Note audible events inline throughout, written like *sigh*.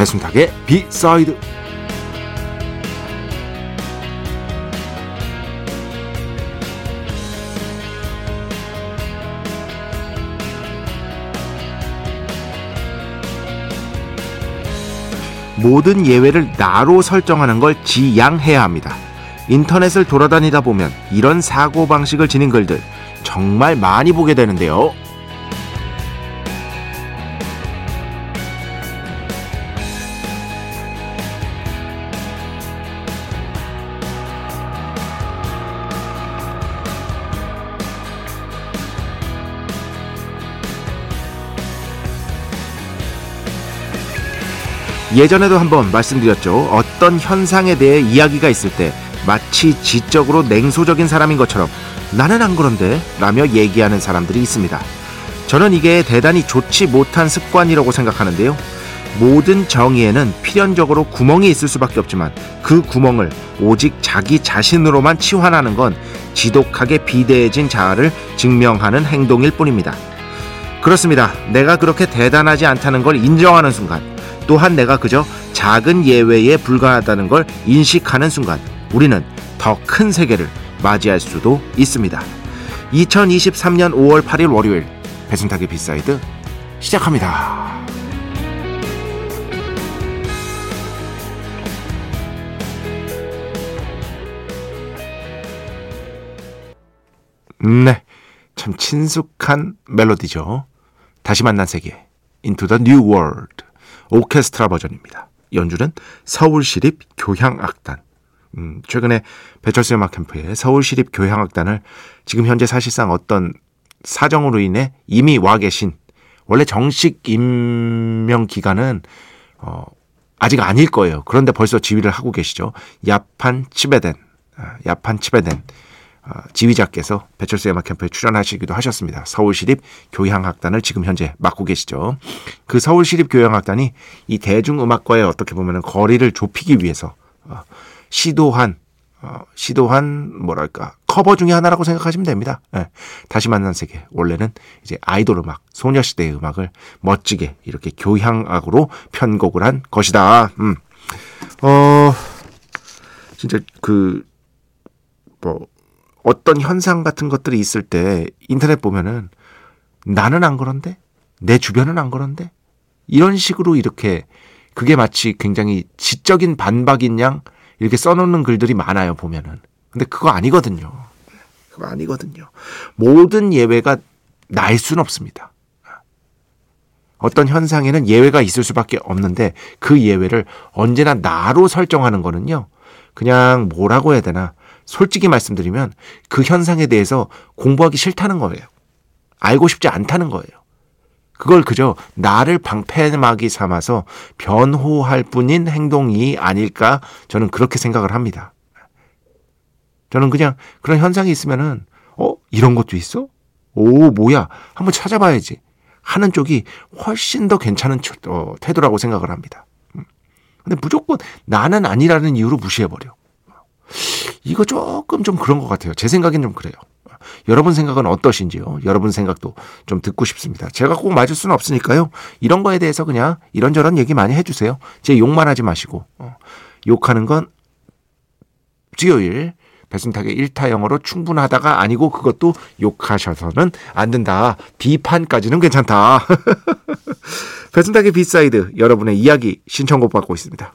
배순탁의 비사이드 모든 예외를 나로 설정하는 걸 지양해야 합니다. 인터넷을 돌아다니다 보면 이런 사고방식을 지닌 글들 정말 많이 보게 되는데요. 예전에도 한번 말씀드렸죠. 어떤 현상에 대해 이야기가 있을 때 마치 지적으로 냉소적인 사람인 것처럼 나는 안 그런데 라며 얘기하는 사람들이 있습니다. 저는 이게 대단히 좋지 못한 습관이라고 생각하는데요. 모든 정의에는 필연적으로 구멍이 있을 수밖에 없지만 그 구멍을 오직 자기 자신으로만 치환하는 건 지독하게 비대해진 자아를 증명하는 행동일 뿐입니다. 그렇습니다. 내가 그렇게 대단하지 않다는 걸 인정하는 순간 또한 내가 그저 작은 예외에 불과하다는 걸 인식하는 순간 우리는 더 큰 세계를 맞이할 수도 있습니다. 2023년 5월 8일 월요일 배순탁의 B side 시작합니다. 네, 참 친숙한 멜로디죠. 다시 만난 세계, Into the New World. 오케스트라 버전입니다. 연주는 서울시립 교향악단. 음, 최근에 배철수 음악 캠프에 서울시립 교향악단을 지금 현재 사실상 어떤 사정으로 인해 이미 와 계신 원래 정식 임명 기간은 어, 아직 아닐 거예요. 그런데 벌써 지휘를 하고 계시죠. 야판 치베덴, 아, 야판 치베덴 어, 지휘자께서 배철수 음악 캠프에 출연하시기도 하셨습니다. 서울시립 교향악단을 지금 현재 맡고 계시죠. 그 서울시립 교향악단이 이 대중음악과에 어떻게 보면 거리를 좁히기 위해서 어, 시도한 어, 시도한 뭐랄까 커버 중의 하나라고 생각하시면 됩니다. 네. 다시 만난 세계 원래는 이제 아이돌 음악, 소녀시대의 음악을 멋지게 이렇게 교향악으로 편곡을 한 것이다. 음. 어 진짜 그 뭐 어떤 현상 같은 것들이 있을 때 인터넷 보면은 나는 안 그런데? 내 주변은 안 그런데? 이런 식으로 이렇게 그게 마치 굉장히 지적인 반박인 양 이렇게 써놓는 글들이 많아요 보면은. 근데 그거 아니거든요. 그거 아니거든요. 모든 예외가 나일 수는 없습니다. 어떤 현상에는 예외가 있을 수밖에 없는데 그 예외를 언제나 나로 설정하는 거는요. 그냥 뭐라고 해야 되나 솔직히 말씀드리면 그 현상에 대해서 공부하기 싫다는 거예요. 알고 싶지 않다는 거예요. 그걸 그저 나를 방패막이 삼아서 변호할 뿐인 행동이 아닐까 저는 그렇게 생각을 합니다. 저는 그냥 그런 현상이 있으면은 어 이런 것도 있어? 오 뭐야 한번 찾아봐야지 하는 쪽이 훨씬 더 괜찮은 어, 태도라고 생각을 합니다. 음. 근데 무조건 나는 아니라는 이유로 무시해버려. 이거 조금 좀 그런 것 같아요. 제 생각엔 좀 그래요. 여러분 생각은 어떠신지요? 여러분 생각도 좀 듣고 싶습니다. 제가 꼭 맞을 수는 없으니까요. 이런 거에 대해서 그냥 이런저런 얘기 많이 해주세요. 제 욕만 하지 마시고. 어. 욕하는 건 수요일 배순탁의 1타 영어로 충분하다가 아니고 그것도 욕하셔서는 안 된다. 비판까지는 괜찮다. *laughs* 배순탁의 B side 여러분의 이야기 신청곡 받고 있습니다.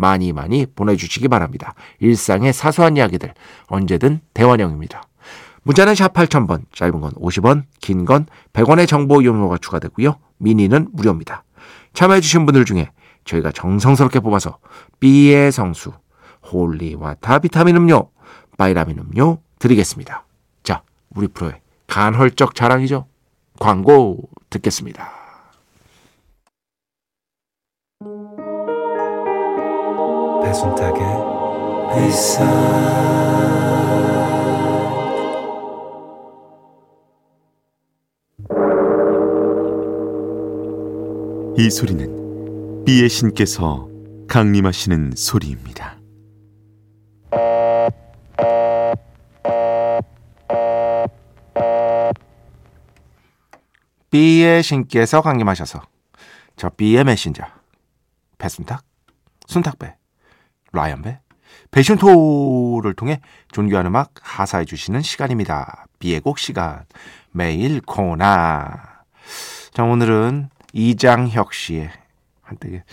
많이 많이 보내주시기 바랍니다. 일상의 사소한 이야기들 언제든 대환영입니다. 문자는 샵 8000번, 짧은 건 50원, 긴 건 100원의 정보 이용료가 추가되고요. 미니는 무료입니다. 참여해주신 분들 중에 저희가 정성스럽게 뽑아서 B의 성수, holy water 비타민 음료, 바이라민 음료 드리겠습니다. 자, 우리 프로의 간헐적 자랑이죠. 광고 듣겠습니다. 배순탁의 회사 이 소리는 비의 신께서 강림하시는 소리입니다. B의 신께서 강림하셔서 저 B의 메신저 배순탁, 순탁배, 라이언배, 배신토를 통해 존귀한 음악 하사해 주시는 시간입니다. B의 곡 시간 매일 코나 자 오늘은 이장혁 씨의 한때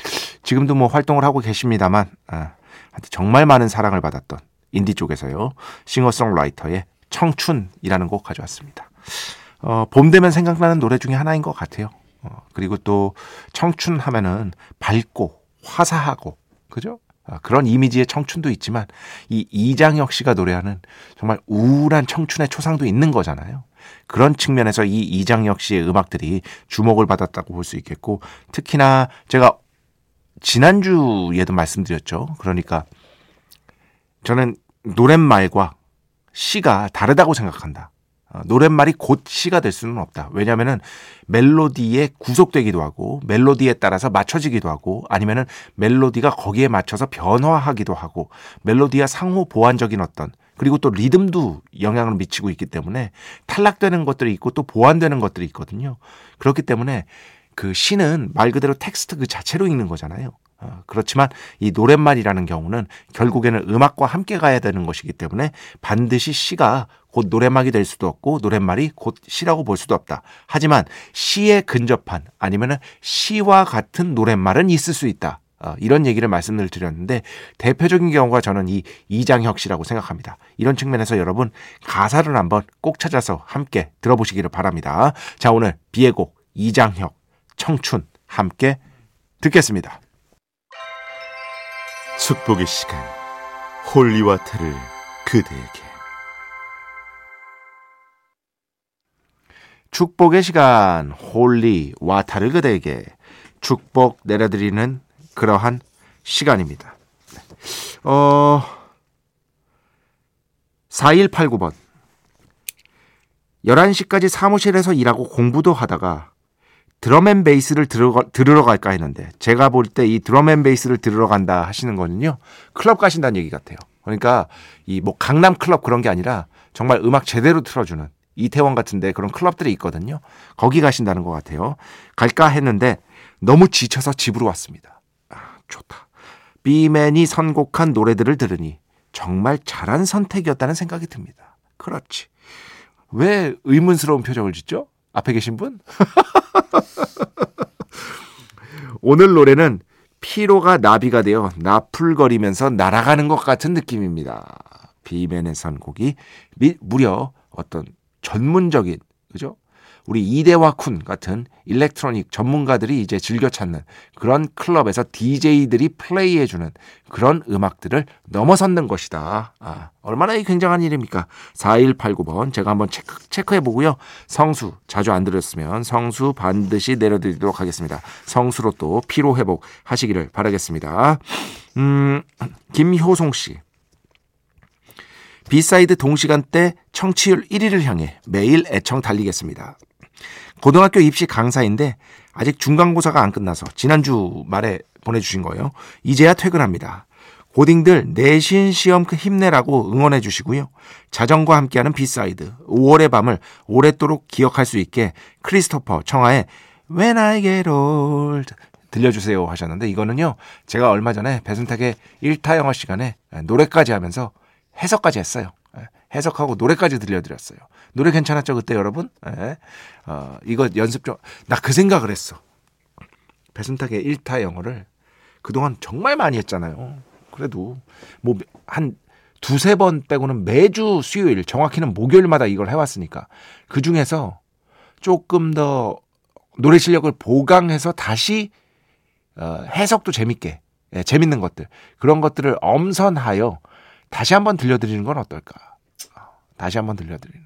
지금도 뭐 활동을 하고 계십니다만 아, 한때 정말 많은 사랑을 받았던 인디 쪽에서요 싱어송라이터의 청춘이라는 곡 가져왔습니다. 어, 봄 되면 생각나는 노래 중에 하나인 것 같아요. 어, 그리고 또 청춘 하면은 밝고 화사하고 그죠? 아, 그런 이미지의 청춘도 있지만 이 이장혁 씨가 노래하는 정말 우울한 청춘의 초상도 있는 거잖아요. 그런 측면에서 이 이장혁 씨의 음악들이 주목을 받았다고 볼 수 있겠고 특히나 제가 지난주에도 말씀드렸죠. 그러니까 저는 노랫말과 시가 다르다고 생각한다. 어, 노랫말이 곧 시가 될 수는 없다. 왜냐하면은 멜로디에 구속되기도 하고 멜로디에 따라서 맞춰지기도 하고 아니면은 멜로디가 거기에 맞춰서 변화하기도 하고 멜로디와 상호 보완적인 어떤 그리고 또 리듬도 영향을 미치고 있기 때문에 탈락되는 것들이 있고 또 보완되는 것들이 있거든요. 그렇기 때문에 그 시는 말 그대로 텍스트 그 자체로 읽는 거잖아요. 어, 그렇지만 이 노랫말이라는 경우는 결국에는 음악과 함께 가야 되는 것이기 때문에 반드시 시가 곧 노랫말이 될 수도 없고 노랫말이 곧 시라고 볼 수도 없다. 하지만 시에 근접한 아니면은 시와 같은 노랫말은 있을 수 있다. 어, 이런 얘기를 말씀을 드렸는데 대표적인 경우가 저는 이 이장혁 씨라고 생각합니다. 이런 측면에서 여러분 가사를 한번 꼭 찾아서 함께 들어보시기를 바랍니다. 자 오늘 B의 곡 이장혁 청춘 함께 듣겠습니다. 축복의 시간 holy water를 그대에게 축복의 시간 holy water를 그대에게 축복 내려드리는 그러한 시간입니다. 어 4189번 11시까지 사무실에서 일하고 공부도 하다가 드럼앤 베이스를 들으러, 들으러 갈까 했는데 제가 볼 때 이 드럼앤 베이스를 들으러 간다 하시는 거는요 클럽 가신다는 얘기 같아요. 그러니까 이 뭐 강남 클럽 그런 게 아니라 정말 음악 제대로 틀어주는 이태원 같은데 그런 클럽들이 있거든요. 거기 가신다는 것 같아요. 갈까 했는데 너무 지쳐서 집으로 왔습니다. 아, 좋다. 비맨이 선곡한 노래들을 들으니 정말 잘한 선택이었다는 생각이 듭니다. 그렇지. 왜 의문스러운 표정을 짓죠? 앞에 계신 분? *laughs* 오늘 노래는 피로가 나비가 되어 나풀거리면서 날아가는 것 같은 느낌입니다. 비맨의 선곡이 미, 무려 어떤 전문적인 그죠? 우리 이대화 쿤 같은 일렉트로닉 전문가들이 이제 즐겨 찾는 그런 클럽에서 DJ들이 플레이해주는 그런 음악들을 넘어섰는 것이다. 아, 얼마나 굉장한 일입니까? 4189번 제가 한번 체크, 체크해보고요. 성수 자주 안 들었으면 성수 반드시 내려드리도록 하겠습니다. 성수로 또 피로회복 하시기를 바라겠습니다. 음, 김효송 씨. B side 동시간대 청취율 1위를 향해 매일 애청 달리겠습니다. 고등학교 입시 강사인데 아직 중간고사가 안 끝나서 지난주 말에 보내주신 거예요. 이제야 퇴근합니다. 고딩들 내신 시험 그 힘내라고 응원해 주시고요. 자전거 함께하는 B side 5월의 밤을 오랫도록 기억할 수 있게 크리스토퍼 청하의 When I Get Old 들려주세요 하셨는데 이거는요 제가 얼마 전에 배순탁의 1타 영어 시간에 노래까지 하면서 해석까지 했어요. 예, 해석하고 노래까지 들려드렸어요. 노래 괜찮았죠 그때 여러분? 예. 어, 이거 연습 좀 나 그 생각을 했어. 배순탁의 1타 영어를 그동안 정말 많이 했잖아요. 그래도 뭐 한 두세 번 빼고는 매주 수요일 정확히는 목요일마다 이걸 해왔으니까 그 중에서 조금 더 노래 실력을 보강해서 다시 어, 해석도 재밌게 예, 재밌는 것들 그런 것들을 엄선하여 다시 한번 들려드리는 건 어떨까? 어, 다시 한번 들려드리는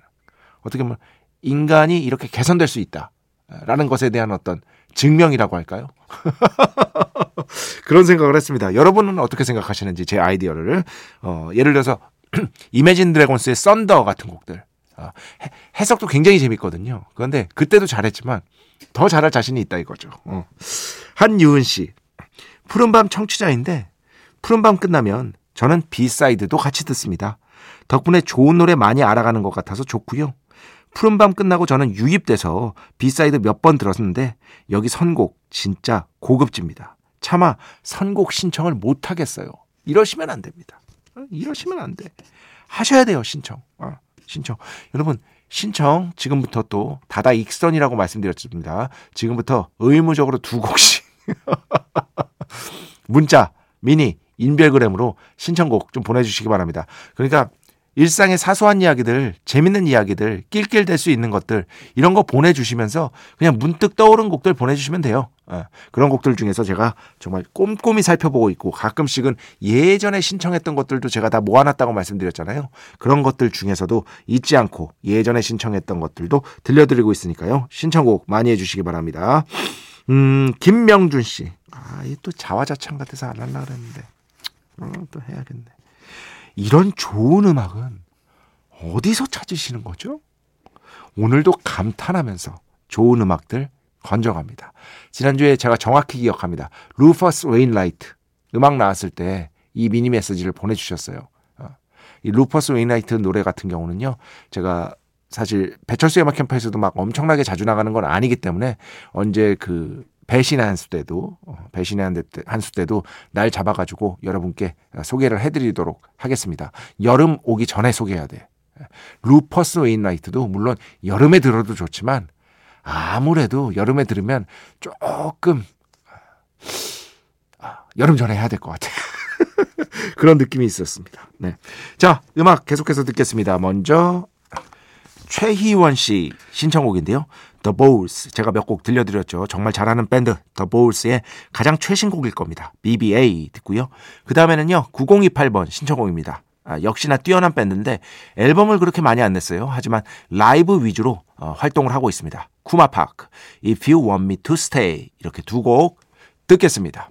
어떻게 보면 인간이 이렇게 개선될 수 있다라는 것에 대한 어떤 증명이라고 할까요? *laughs* 그런 생각을 했습니다. 여러분은 어떻게 생각하시는지 제 아이디어를 어, 예를 들어서 Imagine Dragons의 Thunder 같은 곡들 어, 해석도 굉장히 재밌거든요. 그런데 그때도 잘했지만 더 잘할 자신이 있다 이거죠. 어. 한유은 씨 푸른밤 청취자인데 푸른밤 끝나면 저는 B side도 같이 듣습니다. 덕분에 좋은 노래 많이 알아가는 것 같아서 좋고요. 푸른밤 끝나고 저는 유입돼서 B side 몇 번 들었는데 여기 선곡 진짜 고급집니다. 차마 선곡 신청을 못 하겠어요. 이러시면 안 됩니다. 어? 이러시면 안 돼. 하셔야 돼요, 신청. 어, 신청. 여러분, 신청 지금부터 또 다다 익선이라고 말씀드렸습니다. 지금부터 의무적으로 두 곡씩 *laughs* 문자, 미니, 인별그램으로 신청곡 좀 보내주시기 바랍니다. 그러니까 일상의 사소한 이야기들, 재밌는 이야기들, 낄낄댈 수 있는 것들 이런 거 보내주시면서 그냥 문득 떠오른 곡들 보내주시면 돼요. 예, 그런 곡들 중에서 제가 정말 꼼꼼히 살펴보고 있고 가끔씩은 예전에 신청했던 것들도 제가 다 모아놨다고 말씀드렸잖아요. 그런 것들 중에서도 잊지 않고 예전에 신청했던 것들도 들려드리고 있으니까요. 신청곡 많이 해주시기 바랍니다. 음, 김명준 씨. 아, 이 또 자화자찬 같아서 안 하려고 그랬는데. 어, 또 해야겠네. 이런 좋은 음악은 어디서 찾으시는 거죠? 오늘도 감탄하면서 좋은 음악들 건져갑니다. 지난주에 제가 정확히 기억합니다. 루퍼스 웨인라이트 음악 나왔을 때 이 미니 메시지를 보내주셨어요. 어. 이 루퍼스 웨인라이트 노래 같은 경우는요, 제가 사실 배철수 음악 캠프에서도 막 엄청나게 자주 나가는 건 아니기 때문에 언제 그 배신의 한수 때도 어, 배신의 한수 때도 날 잡아가지고 여러분께 소개를 해드리도록 하겠습니다. 여름 오기 전에 소개해야 돼. 루퍼스 웨인라이트도 물론 여름에 들어도 좋지만 아무래도 여름에 들으면 조금 아, 여름 전에 해야 될 것 같아요. *laughs* 그런 느낌이 있었습니다. 네. 자, 음악 계속해서 듣겠습니다. 먼저 최희원 씨 신청곡인데요. The Bowls 제가 몇 곡 들려드렸죠. 정말 잘하는 밴드 The Bowls의 가장 최신곡일 겁니다. BBA 듣고요. 그 다음에는요 9028번 신청곡입니다. 아, 역시나 뛰어난 밴드인데 앨범을 그렇게 많이 안 냈어요. 하지만 라이브 위주로 어, 활동을 하고 있습니다. 쿠마파크, If You Want Me To Stay 이렇게 두 곡 듣겠습니다.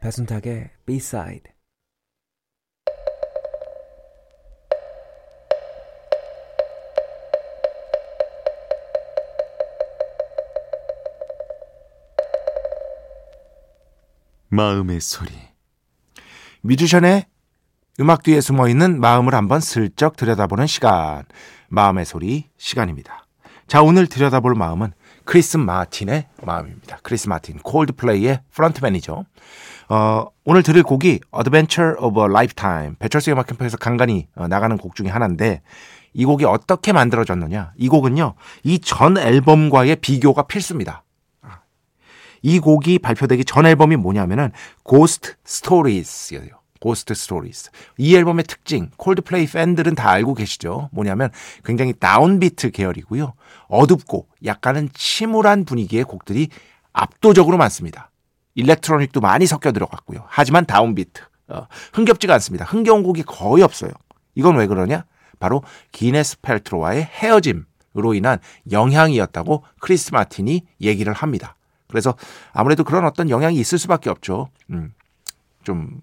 배순탁의 B-side 마음의 소리. 뮤지션의 음악 뒤에 숨어 있는 마음을 한번 슬쩍 들여다보는 시간. 마음의 소리 시간입니다. 자, 오늘 들여다볼 마음은 크리스 마틴의 마음입니다. 크리스 마틴, Coldplay의 frontman이죠. 어, 오늘 들을 곡이 Adventure of a Lifetime, 배철수 음악 캠프에서 간간히 어, 나가는 곡 중에 하나인데 이 곡이 어떻게 만들어졌느냐? 이 곡은요, 이 전 앨범과의 비교가 필수입니다. 이 곡이 발표되기 전 앨범이 뭐냐면은 Ghost Stories예요. Ghost Stories. 이 앨범의 특징, 콜드플레이 팬들은 다 알고 계시죠? 뭐냐면 굉장히 downbeat 계열이고요. 어둡고 약간은 침울한 분위기의 곡들이 압도적으로 많습니다. electronic도 많이 섞여 들어갔고요. 하지만 downbeat. 어, 흥겹지가 않습니다. 흥겨운 곡이 거의 없어요. 이건 왜 그러냐? 바로 기네스 펠트로와의 헤어짐으로 인한 영향이었다고 크리스 마틴이 얘기를 합니다. 그래서 아무래도 그런 어떤 영향이 있을 수밖에 없죠. 음, 좀,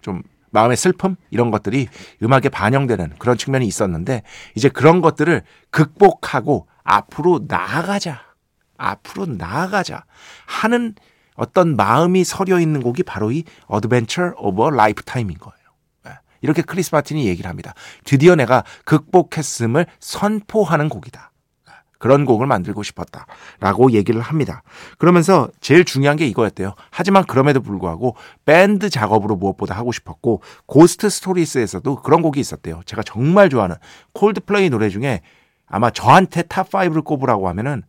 좀 마음의 슬픔 이런 것들이 음악에 반영되는 그런 측면이 있었는데 이제 그런 것들을 극복하고 앞으로 나아가자. 앞으로 나아가자 하는 어떤 마음이 서려 있는 곡이 바로 이 of a Lifetime인 거예요. 예. 이렇게 크리스 마틴이 얘기를 합니다. 드디어 내가 극복했음을 선포하는 곡이다. 예. 그런 곡을 만들고 싶었다. 라고 얘기를 합니다. 그러면서 제일 중요한 게 이거였대요. 하지만 그럼에도 불구하고 밴드 작업으로 무엇보다 하고 싶었고, Ghost Stories에서도 그런 곡이 있었대요. 제가 정말 좋아하는 콜드플레이 노래 중에 아마 저한테 top 5를 꼽으라고 하면은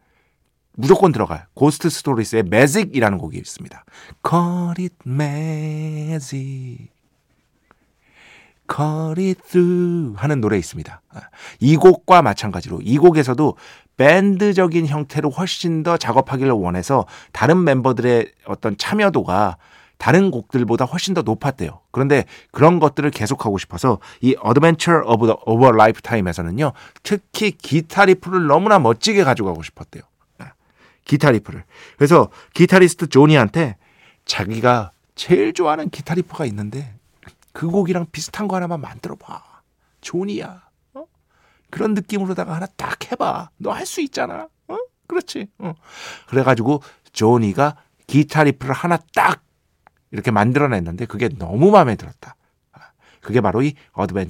무조건 들어가요. Ghost Stories의 Magic이라는 곡이 있습니다. Call it magic. Call it 하는 노래 있습니다. 이 곡과 마찬가지로 이 곡에서도 밴드적인 형태로 훨씬 더 작업하기를 원해서 다른 멤버들의 어떤 참여도가 다른 곡들보다 훨씬 더 높았대요. 그런데 그런 것들을 계속하고 싶어서 이 Adventure of, the, a Lifetime에서는요, 특히 기타 riff를 너무나 멋지게 가져가고 싶었대요. 기타 riff를. 그래서 기타리스트 조니한테 자기가 제일 좋아하는 기타 riff가 있는데 그 곡이랑 비슷한 거 하나만 만들어 봐. 조니야. 어? 그런 느낌으로다가 하나 딱 해봐. 너 할 수 있잖아. 어? 그렇지. 어. 그래가지고 조니가 기타 riff를 하나 딱 이렇게 만들어냈는데 그게 너무 마음에 들었다. 그게 바로 이 of a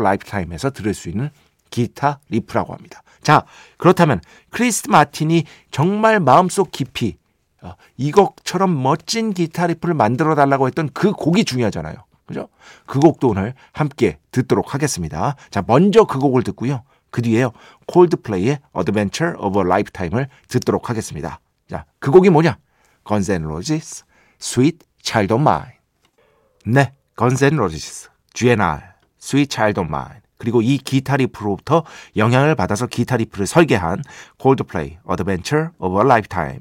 Lifetime에서 들을 수 있는 기타 riff라고 합니다. 자, 그렇다면 크리스 마틴이 정말 마음속 깊이 어, 이곡처럼 멋진 기타 riff를 만들어 달라고 했던 그 곡이 중요하잖아요. 그죠? 그 곡도 오늘 함께 듣도록 하겠습니다. 자, 먼저 그 곡을 듣고요. 그 뒤에요. Coldplay의 Adventure of a Lifetime을 듣도록 하겠습니다. 자, 그 곡이 뭐냐? Guns N' Roses, Sweet Child of Mine. 네, Guns N' Roses, GNR, Sweet Child of Mine. 그리고 이 기타 riff로부터 영향을 받아서 기타 리프를 설계한 콜드플레이 Adventure of a Lifetime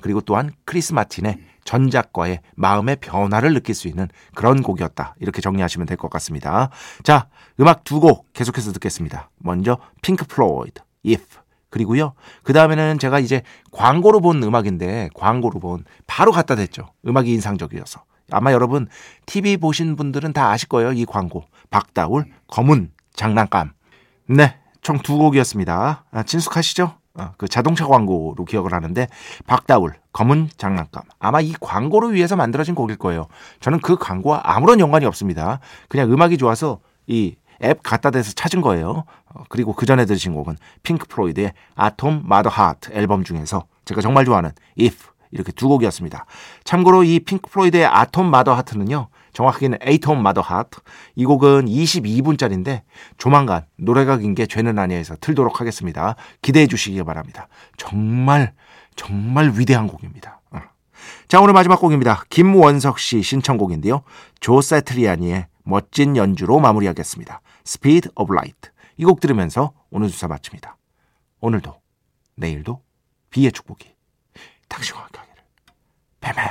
그리고 또한 크리스 마틴의 전작과의 마음의 변화를 느낄 수 있는 그런 곡이었다. 이렇게 정리하시면 될 것 같습니다. 자, 음악 두 곡 계속해서 듣겠습니다. 먼저 핑크 플로이드, If 그리고요. 그 다음에는 제가 이제 광고로 본 음악인데 광고로 본 바로 갖다 댔죠. 음악이 인상적이어서. 아마 여러분 TV 보신 분들은 다 아실 거예요. 이 광고. 박다울 검은 장난감. 네, 총 두 곡이었습니다. 아, 친숙하시죠? 아, 그 자동차 광고로 기억을 하는데 박다울 검은 장난감 아마 이 광고를 위해서 만들어진 곡일 거예요. 저는 그 광고와 아무런 연관이 없습니다. 그냥 음악이 좋아서 이 앱 갖다 대서 찾은 거예요. 어, 그리고 그 전에 들으신 곡은 핑크 플로이드의 Atom Mother Heart 앨범 중에서 제가 정말 좋아하는 If 이렇게 두 곡이었습니다. 참고로 이 핑크 플로이드의 Atom Mother Heart는요. 정확하게는 Atom Mother Heart. 이 곡은 22분짜리인데 조만간 노래가 긴 게 죄는 아니에서 틀도록 하겠습니다. 기대해 주시기 바랍니다. 정말 정말 위대한 곡입니다. 어. 자 오늘 마지막 곡입니다. 김원석 씨 신청곡인데요. 조 세트리아니의 멋진 연주로 마무리하겠습니다. Speed of Light. 이 곡 들으면서 오늘 주사 마칩니다. 오늘도 내일도 비의 축복이 당신과 함께 하기를. 뱀뱀